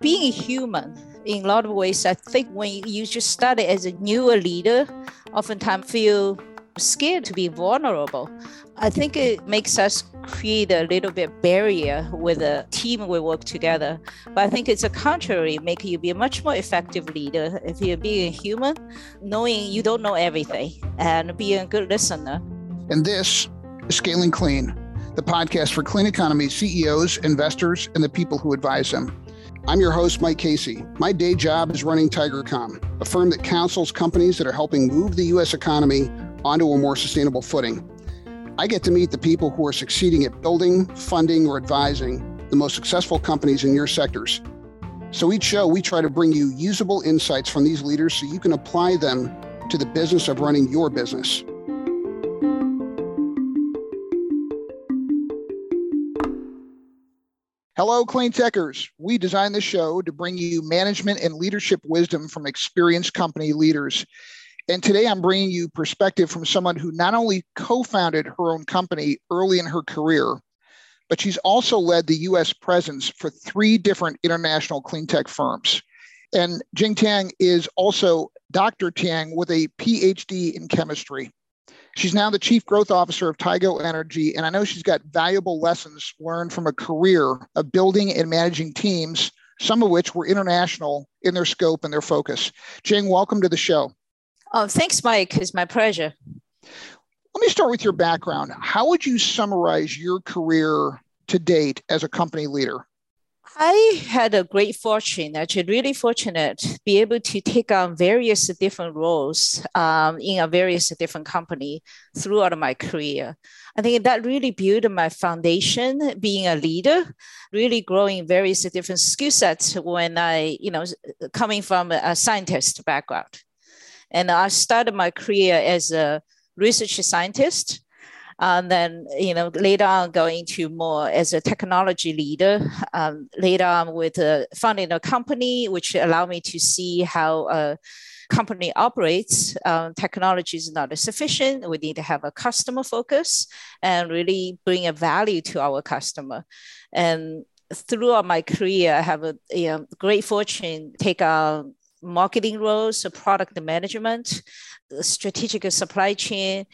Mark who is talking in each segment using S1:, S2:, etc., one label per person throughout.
S1: being human in a lot of ways, I think when you just start as a newer leader, oftentimes feel scared to be vulnerable. I think it makes us create a little bit barrier with a team we work together. But I think it's a contrary, make you be a much more effective leader if you're being human, knowing you don't know everything and being a good listener.
S2: And this is Scaling Clean, the podcast for clean economy CEOs, investors, and the people who advise them. I'm your host, Mike Casey. My day job is running Tigercomm, a firm that counsels companies that are helping move the U.S. economy onto a more sustainable footing. I get to meet the people who are succeeding at building, funding, or advising the most successful companies in your sectors. So each show, we try to bring you usable insights from these leaders so you can apply them to the business of running your business. Hello, Clean Techers. We designed this show to bring you management and leadership wisdom from experienced company leaders. And today I'm bringing you perspective from someone who not only co founded her own company early in her career, but she's also led the US presence for three different international clean tech firms. And Jing Tian is also Dr. Tian with a PhD in chemistry. She's now the chief growth officer of Tigo Energy, and I know she's got valuable lessons learned from a career of building and managing teams, some of which were international in their scope and their focus. Jing, welcome to the show.
S1: Oh, thanks, Mike. It's my pleasure.
S2: Let me start with your background. How would you summarize your career to date as a company leader?
S1: I had a great fortune, actually, really fortunate, be able to take on various different roles um, in a various different company throughout my career. I think that really built my foundation, being a leader, really growing various different skill sets when I, you know, coming from a scientist background. And I started my career as a research scientist and then you know later on going to more as a technology leader um, later on with uh, founding a company which allowed me to see how a company operates. Um, technology is not sufficient. We need to have a customer focus and really bring a value to our customer. And throughout my career i have a you know, great fortune take on marketing roles product management strategic supply chain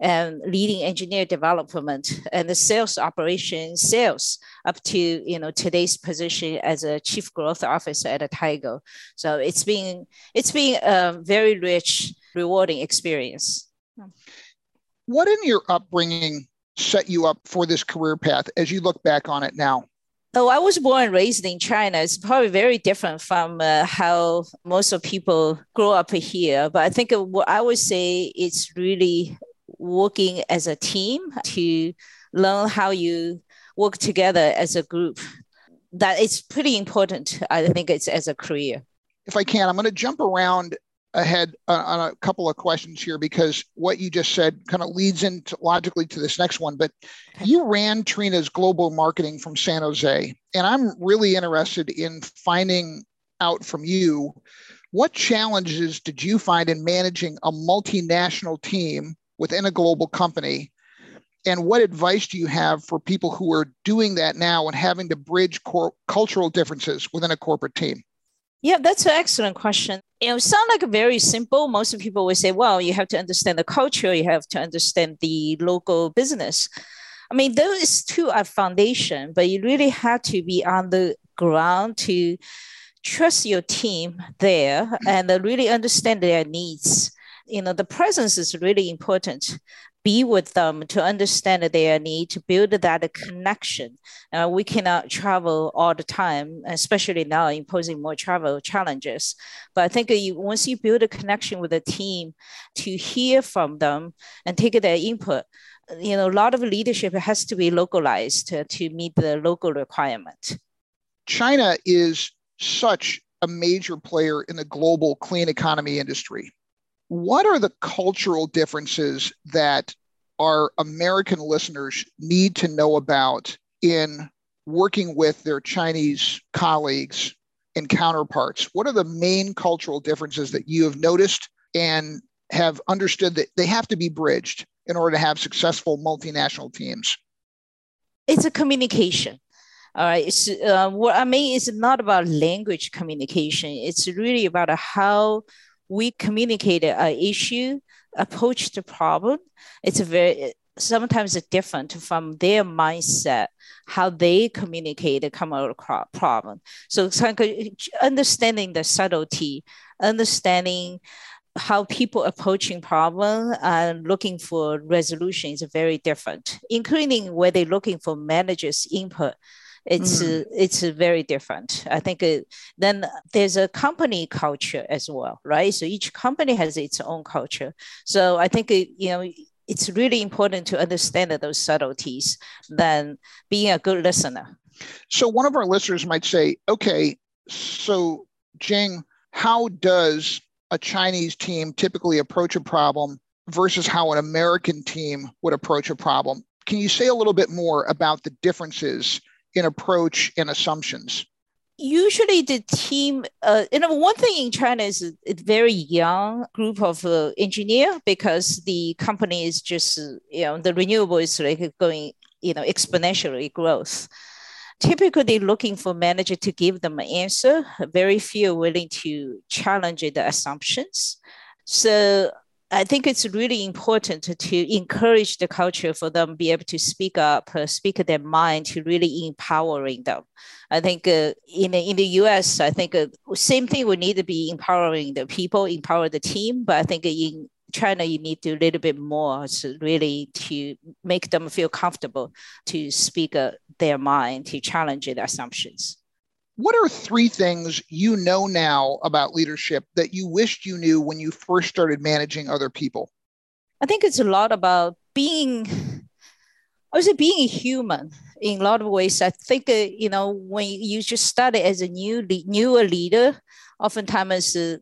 S1: and leading engineer development and the sales operation sales up to you know today's position as a chief growth officer at a Tigo. So it's been it's been a very rich, rewarding experience.
S2: What in your upbringing set you up for this career path as you look back on it now?
S1: Oh, I was born and raised in China. It's probably very different from uh, how most of people grow up here. But I think what I would say it's really working as a team to learn how you work together as a group. That is pretty important. I think it's as a career.
S2: If I can, I'm going to jump around ahead on a couple of questions here because what you just said kind of leads into logically to this next one. But you ran Trina's global marketing from San Jose, and I'm really interested in finding out from you what challenges did you find in managing a multinational team within a global company? And what advice do you have for people who are doing that now and having to bridge cor- cultural differences within a corporate team?
S1: Yeah, that's an excellent question. It sound like very simple. Most people would say, well, you have to understand the culture, you have to understand the local business. I mean, those two are foundation, but you really have to be on the ground to trust your team there and really understand their needs you know the presence is really important. Be with them to understand their need to build that connection. Uh, we cannot travel all the time especially now imposing more travel challenges. But i think you, once you build a connection with the team to hear from them and take their input you know a lot of leadership has to be localized to, to meet the local requirement.
S2: China is such a major player in the global clean economy industry what are the cultural differences that our American listeners need to know about in working with their Chinese colleagues and counterparts? What are the main cultural differences that you have noticed and have understood that they have to be bridged in order to have successful multinational teams?
S1: It's a communication. All right. It's, uh, what I mean is not about language communication. It's really about how we communicate an issue, approach the problem. It's very sometimes different from their mindset, how they communicate, come out problem. So understanding the subtlety, understanding how people approaching problem and looking for resolution is very different, including where they're looking for managers' input. It's mm. it's very different. I think uh, then there's a company culture as well, right? So each company has its own culture. So I think uh, you know it's really important to understand those subtleties than being a good listener.
S2: So one of our listeners might say, okay, so Jing, how does a Chinese team typically approach a problem versus how an American team would approach a problem? Can you say a little bit more about the differences in approach and assumptions?
S1: usually the team uh, you know one thing in china is a very young group of uh, engineer because the company is just you know the renewable is like going you know exponentially growth typically looking for manager to give them an answer very few willing to challenge the assumptions so I think it's really important to, encourage the culture for them be able to speak up, uh, speak their mind, to really empowering them. I think uh, in in the U.S., I think uh, same thing. We need to be empowering the people, empower the team. But I think in China, you need to a little bit more to really to make them feel comfortable to speak uh, their mind, to challenge the assumptions.
S2: What are three things you know now about leadership that you wished you knew when you first started managing other people?
S1: I think it's a lot about being, I would say, being a human in a lot of ways. I think, uh, you know, when you just started as a new newer leader, oftentimes uh,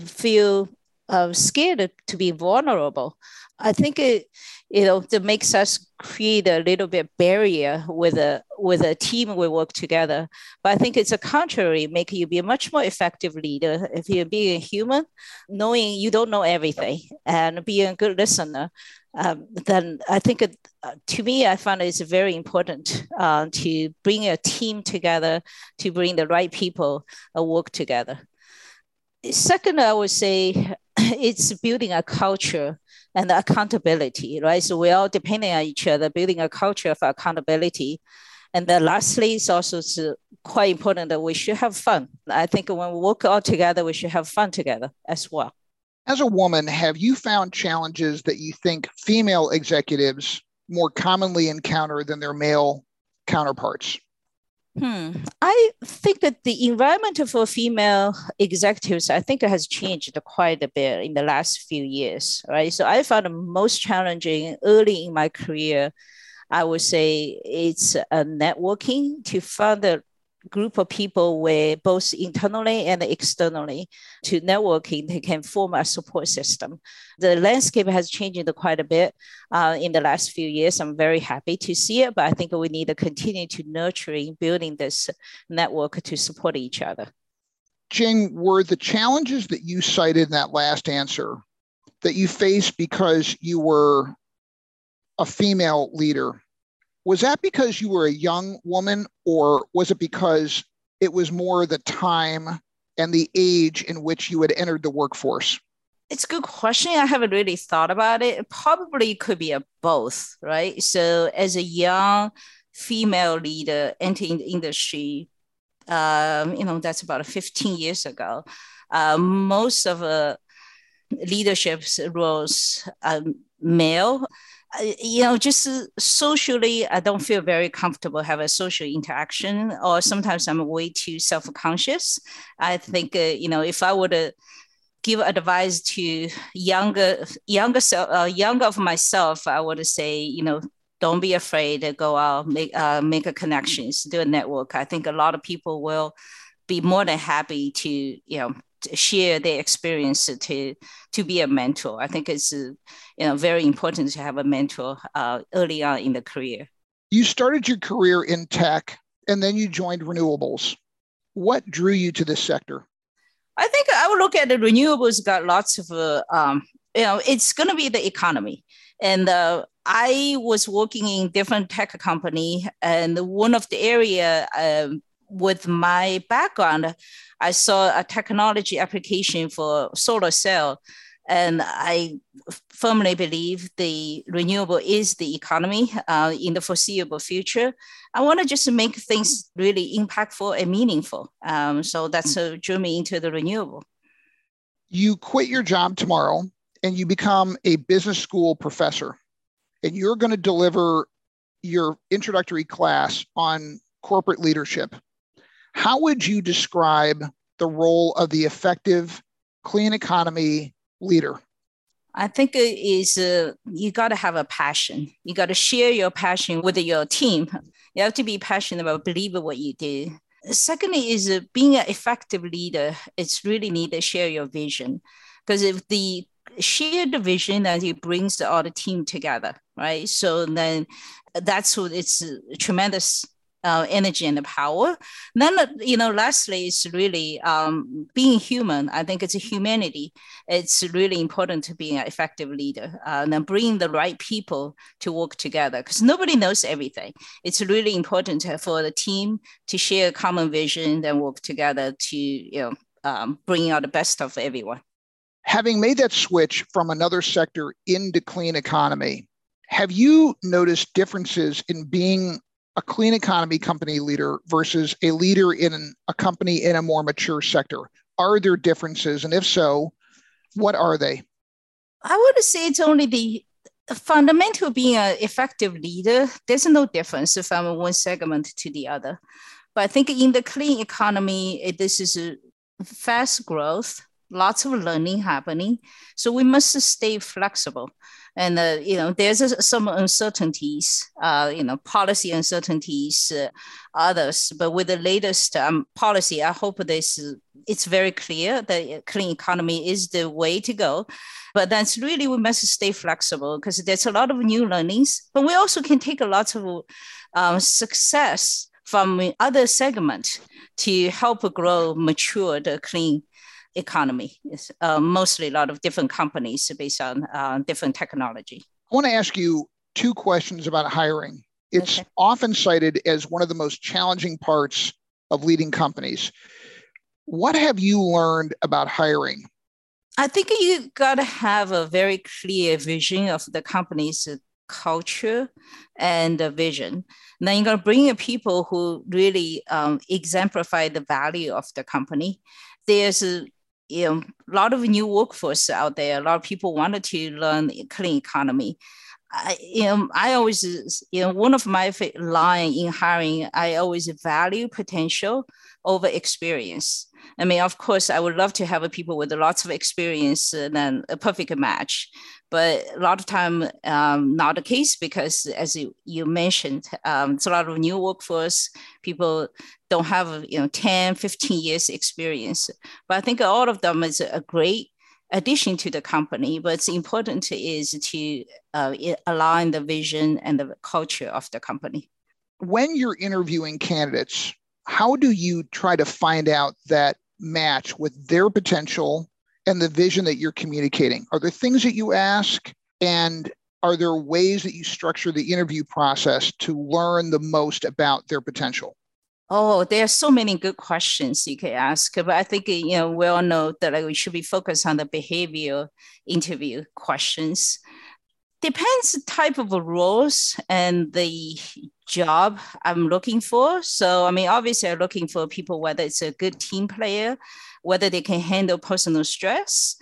S1: feel uh, scared to be vulnerable. I think it, you know, that makes us create a little bit barrier with a with a team we work together. But I think it's a contrary, make you be a much more effective leader if you're being a human, knowing you don't know everything and being a good listener. Um, then I think it, uh, to me, I find it's very important uh, to bring a team together, to bring the right people uh, work together. Second, I would say it's building a culture and accountability, right? So we're all depending on each other, building a culture of accountability. And then lastly, it's also quite important that we should have fun. I think when we work all together, we should have fun together as well.
S2: As a woman, have you found challenges that you think female executives more commonly encounter than their male counterparts?
S1: Hmm. I think that the environment for female executives, I think, has changed quite a bit in the last few years, right? So I found the most challenging early in my career. I would say it's a networking to find the group of people where both internally and externally to networking they can form a support system. The landscape has changed quite a bit uh, in the last few years. I'm very happy to see it but i think we need to continue to nurturing building this network to support each other.
S2: Jing were the challenges that you cited in that last answer that you faced because you were a female leader was that because you were a young woman, or was it because it was more the time and the age in which you had entered the workforce?
S1: It's a good question. I haven't really thought about it. it probably could be a both, right? So, as a young female leader entering the industry, um, you know, that's about 15 years ago. Uh, most of the leadership roles male you know, just socially, I don't feel very comfortable have a social interaction, or sometimes I'm way too self-conscious. I think, uh, you know, if I would uh, give advice to younger, younger, uh, younger of myself, I would say, you know, don't be afraid to go out, make uh, make a connections, do a network. I think a lot of people will be more than happy to, you know, share their experience to to be a mentor. I think it's you know very important to have a mentor uh, early on in the career.
S2: You started your career in tech, and then you joined renewables. What drew you to this sector?
S1: I think I would look at the renewables. Got lots of uh, um, you know, it's going to be the economy, and uh, I was working in different tech company, and one of the area um, with my background, I saw a technology application for solar cell, and I firmly believe the renewable is the economy uh, in the foreseeable future. I want to just make things really impactful and meaningful. Um, so that's what drew me into the renewable.
S2: You quit your job tomorrow and you become a business school professor, and you're going to deliver your introductory class on corporate leadership. How would you describe the role of the effective clean economy leader?
S1: I think it is uh, you got to have a passion. You got to share your passion with your team. You have to be passionate about believe what you do. Secondly, is uh, being an effective leader. It's really need to share your vision, because if the shared vision, that it brings the team together, right? So then that's what it's tremendous uh, energy and power. Then, you know, lastly, it's really um, being human. I think it's a humanity. It's really important to be an effective leader uh, and bring the right people to work together because nobody knows everything. It's really important for the team to share a common vision and work together to, you know, um, bring out the best of everyone.
S2: Having made that switch from another sector into clean economy, have you noticed differences in being a clean economy company leader versus a leader in a company in a more mature sector? Are there differences? And if so, what are they?
S1: I would say it's only the fundamental being an effective leader. There's no difference from one segment to the other. But I think in the clean economy, this is fast growth, lots of learning happening. So we must stay flexible and uh, you know there's uh, some uncertainties uh, you know policy uncertainties uh, others. But with the latest um, policy i hope this it's very clear that clean economy is the way to go. But that's really we must stay flexible because there's a lot of new learnings but we also can take a lot of um, success from other segment to help grow mature the clean economy. It's uh, mostly a lot of different companies based on uh, different technology.
S2: I want to ask you two questions about hiring. It's okay. often cited as one of the most challenging parts of leading companies. What have you learned about hiring?
S1: I think you got to have a very clear vision of the company's culture and the vision. And then you're going to bring in people who really um, exemplify the value of the company. There's a you know, a lot of new workforce out there. A lot of people wanted to learn clean economy. I, you know, I always, you know, one of my line in hiring, I always value potential over experience. I mean, of course, I would love to have people with lots of experience uh, and then a perfect match but a lot of time um, not the case because as you, you mentioned um, it's a lot of new workforce. People don't have you know 10 15 years experience. But i think all of them is a great addition to the company. But it's important is to uh, align the vision and the culture of the company.
S2: When you're interviewing candidates how do you try to find out that match with their potential and the vision that you're communicating? Are there things that you ask? And are there ways that you structure the interview process to learn the most about their potential?
S1: Oh, there are so many good questions you can ask, but I think you know we all know that like, we should be focused on the behavior interview questions. Depends the type of roles and the job I'm looking for. So I mean, obviously, I'm looking for people whether it's a good team player, whether they can handle personal stress,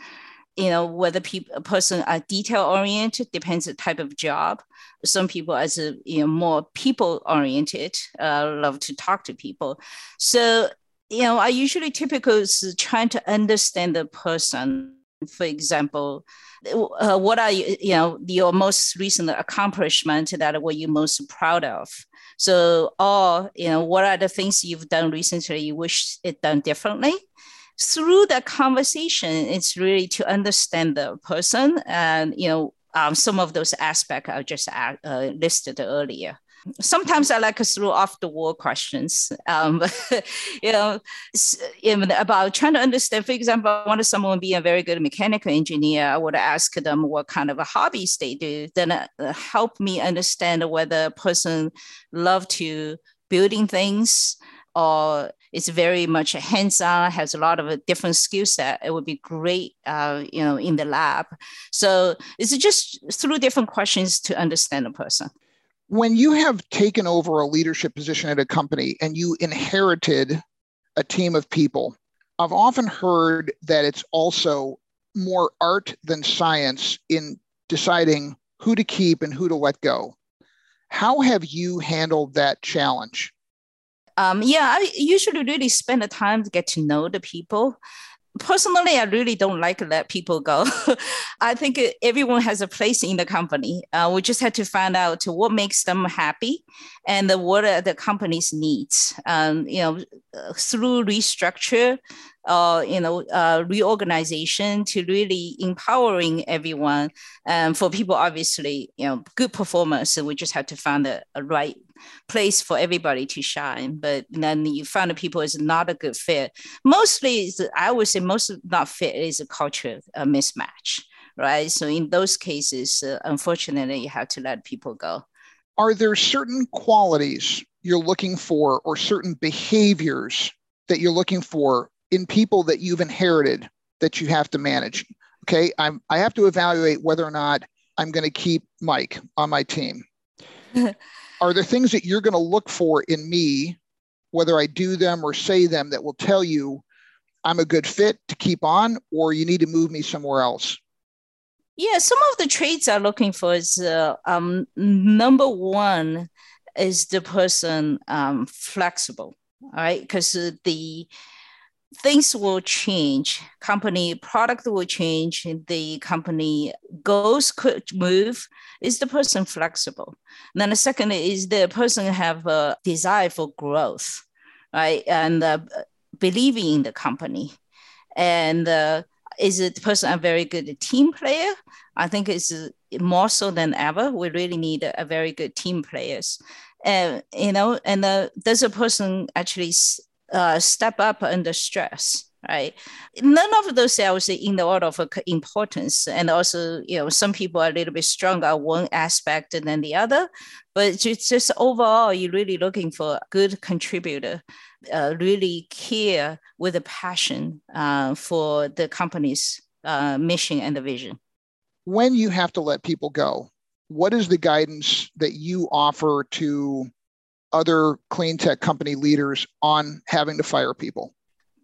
S1: you know, whether people, a person are detail oriented, depends the type of job. Some people as a, you know, more people oriented, uh, love to talk to people. So, you know, I usually typically is trying to understand the person. For example, uh, what are you, you know, your most recent accomplishment that were you most proud of? So, or, you know, what are the things you've done recently you wish it done differently? Through that conversation, it's really to understand the person and, you know, um, some of those aspects I just uh, listed earlier. sometimes I like to throw off the wall questions. Um, you know, about trying to understand. For example, I want someone be a very good mechanical engineer. I would ask them what kind of hobbies they do. Then uh, help me understand whether a person love to building things or it's very much hands-on, has a lot of a different skill set. It would be great, uh, you know, in the lab. So it's just through different questions to understand a person
S2: when you have taken over a leadership position at a company and you inherited a team of people, I've often heard that it's also more art than science in deciding who to keep and who to let go. How have you handled that challenge?
S1: Um, yeah, I usually really spend the time to get to know the people personally, I really don't like let people go. I think everyone has a place in the company. Uh, we just had to find out what makes them happy and what are the company's needs. Um, you know, through restructure, uh, you know, uh, reorganization to really empowering everyone. And for people, obviously, you know, good performance. So we just have to find a right place for everybody to shine. But then you find that people is not a good fit. Mostly, I would say most not fit is a culture a mismatch, right? So in those cases, uh, unfortunately, you have to let people go.
S2: Are there certain qualities you're looking for or certain behaviors that you're looking for in people that you've inherited that you have to manage? Okay, I'm I have to evaluate whether or not I'm going to keep Mike on my team. are there things that you're going to look for in me, whether I do them or say them, that will tell you I'm a good fit to keep on, or you need to move me somewhere else?
S1: Yeah, some of the traits I'm looking for is uh, um, number one is the person um, flexible, all right? Because the things will change. Company product will change. The company goals could move. Is the person flexible? And then the second is the person have a desire for growth right? And uh, believing in the company. And uh, is the person a very good team player? I think it's more so than ever. We really need a, very good team players. And you know and uh, does a person actually uh, step up under stress right? None of those say in the order of importance. And also you know some people are a little bit stronger at one aspect than the other but just, just overall you're really looking for a good contributor uh, really care with a passion uh, for the company's uh, mission and the vision.
S2: When you have to let people go what is the guidance that you offer to other clean tech company leaders on having to fire people?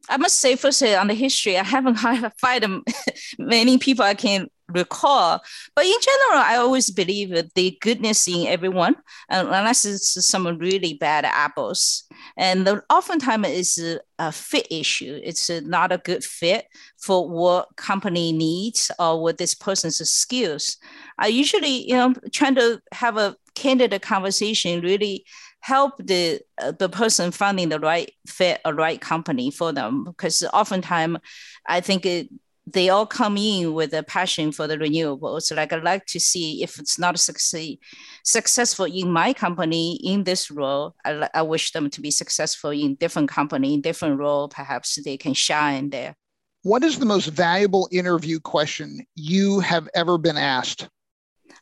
S1: I must say, first uh, on the history, I haven't fired many people I can recall. But in general, I always believe the goodness in everyone, unless it's some really bad apples. And oftentimes it's a fit issue. It's uh, not a good fit for what company needs or what this person's skills. I usually, you know, trying to have a candid conversation really help the uh, the person finding the right fit or right company for them. Because oftentimes i think it, they all come in with a passion for the renewables. Like i'd like to see if it's not succeed, successful in my company in this role I, I wish them to be successful in different company in different role. Perhaps they can shine there.
S2: What is the most valuable interview question you have ever been asked?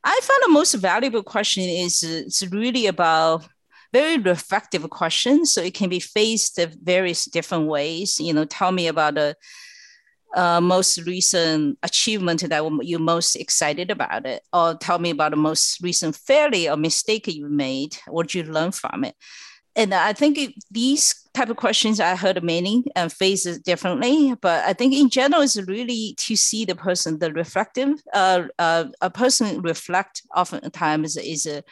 S1: I find the most valuable question is it's really about very reflective question. So it can be faced various different ways. You know, tell me about the uh, most recent achievement that you're most excited about it, or tell me about the most recent failure or mistake you made. What you learn from it? And I think these type of questions I heard many and face differently, but I think in general it's really to see the person, the reflective. Uh, uh, a person reflect oftentimes is a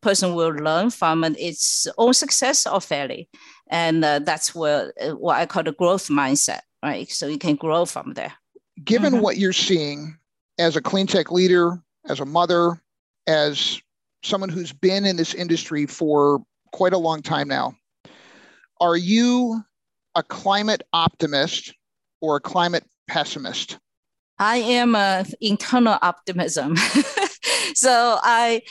S1: person will learn from its own success or failure. And uh, that's where uh, what I call the growth mindset, right? So you can grow from there.
S2: Given mm-hmm. what you're seeing as a clean tech leader, as a mother, as someone who's been in this industry for quite a long time now, are you a climate optimist or a climate pessimist?
S1: I am a internal optimism. so I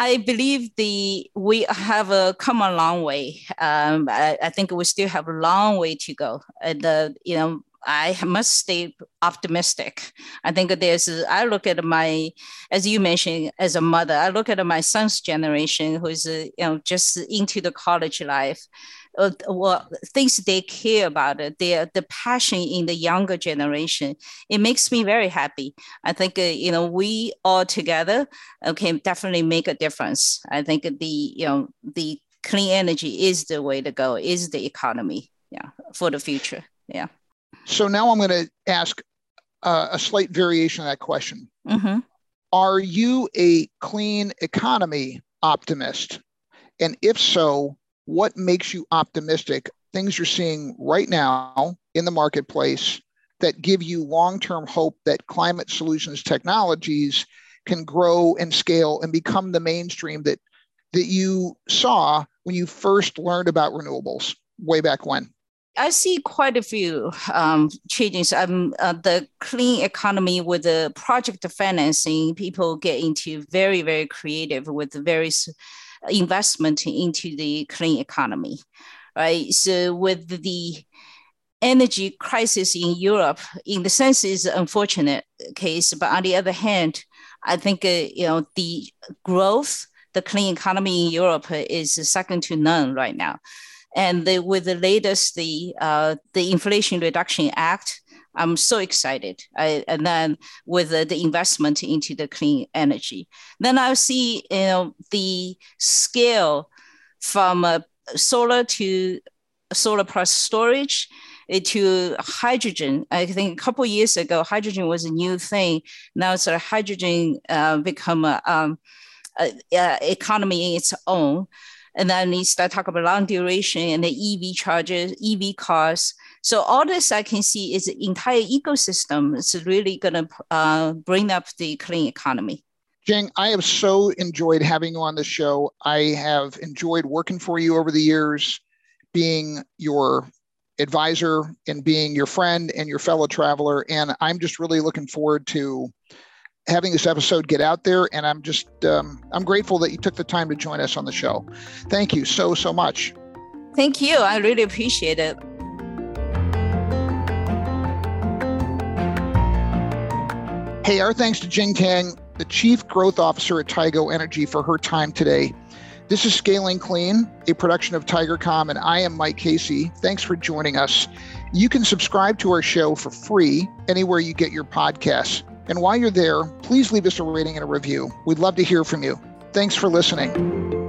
S1: I believe the we have come a long way. Um, I, I, think we still have a long way to go, and uh, you know I must stay optimistic. I think there's, I look at my, as you mentioned, as a mother, I look at my son's generation who's, uh, you know, just into the college life. Uh, well, things they care about it, their the passion in the younger generation, it makes me very happy. I think uh, you know we all together uh, can definitely make a difference. I think the you know the clean energy is the way to go, is the economy, yeah, for the future, yeah.
S2: So now I'm going to ask uh, a slight variation of that question.
S1: Mm-hmm.
S2: Are you a clean economy optimist? And if so, what makes you optimistic? Things you're seeing right now in the marketplace that give you long term hope that climate solutions technologies can grow and scale and become the mainstream that, that you saw when you first learned about renewables way back when?
S1: I see quite a few um, changes. Um, uh, the clean economy with the project financing, people get into very, very creative with various investment into the clean economy, right? So with the energy crisis in Europe, in the sense is unfortunate case, but on the other hand, I think uh, you know the growth, the clean economy in Europe is second to none right now. And the, with the latest, the, uh, the Inflation Reduction Act, I'm so excited. I, and then with the, the, investment into the clean energy, then I see you know the scale from uh, solar to solar plus storage uh, to hydrogen. I think a couple years ago, hydrogen was a new thing. Now it's a hydrogen uh, become a, um, a, a economy in its own. And then we start talking about long duration and the EV charges, EV cars. So all this I can see is the entire ecosystem is really going to uh, bring up the clean economy.
S2: Jing, I have so enjoyed having you on the show. I have enjoyed working for you over the years, being your advisor and being your friend and your fellow traveler. And I'm just really looking forward to having this episode get out there. And I'm just, um, I'm grateful that you took the time to join us on the show. Thank you so, so much.
S1: Thank you. I really appreciate it.
S2: Hey, our thanks to Jing Tian, the Chief Growth Officer at Tigo Energy, for her time today. This is Scaling Clean, a production of Tigercomm, and I am Mike Casey. Thanks for joining us. You can subscribe to our show for free anywhere you get your podcasts. And while you're there, please leave us a rating and a review. We'd love to hear from you. Thanks for listening.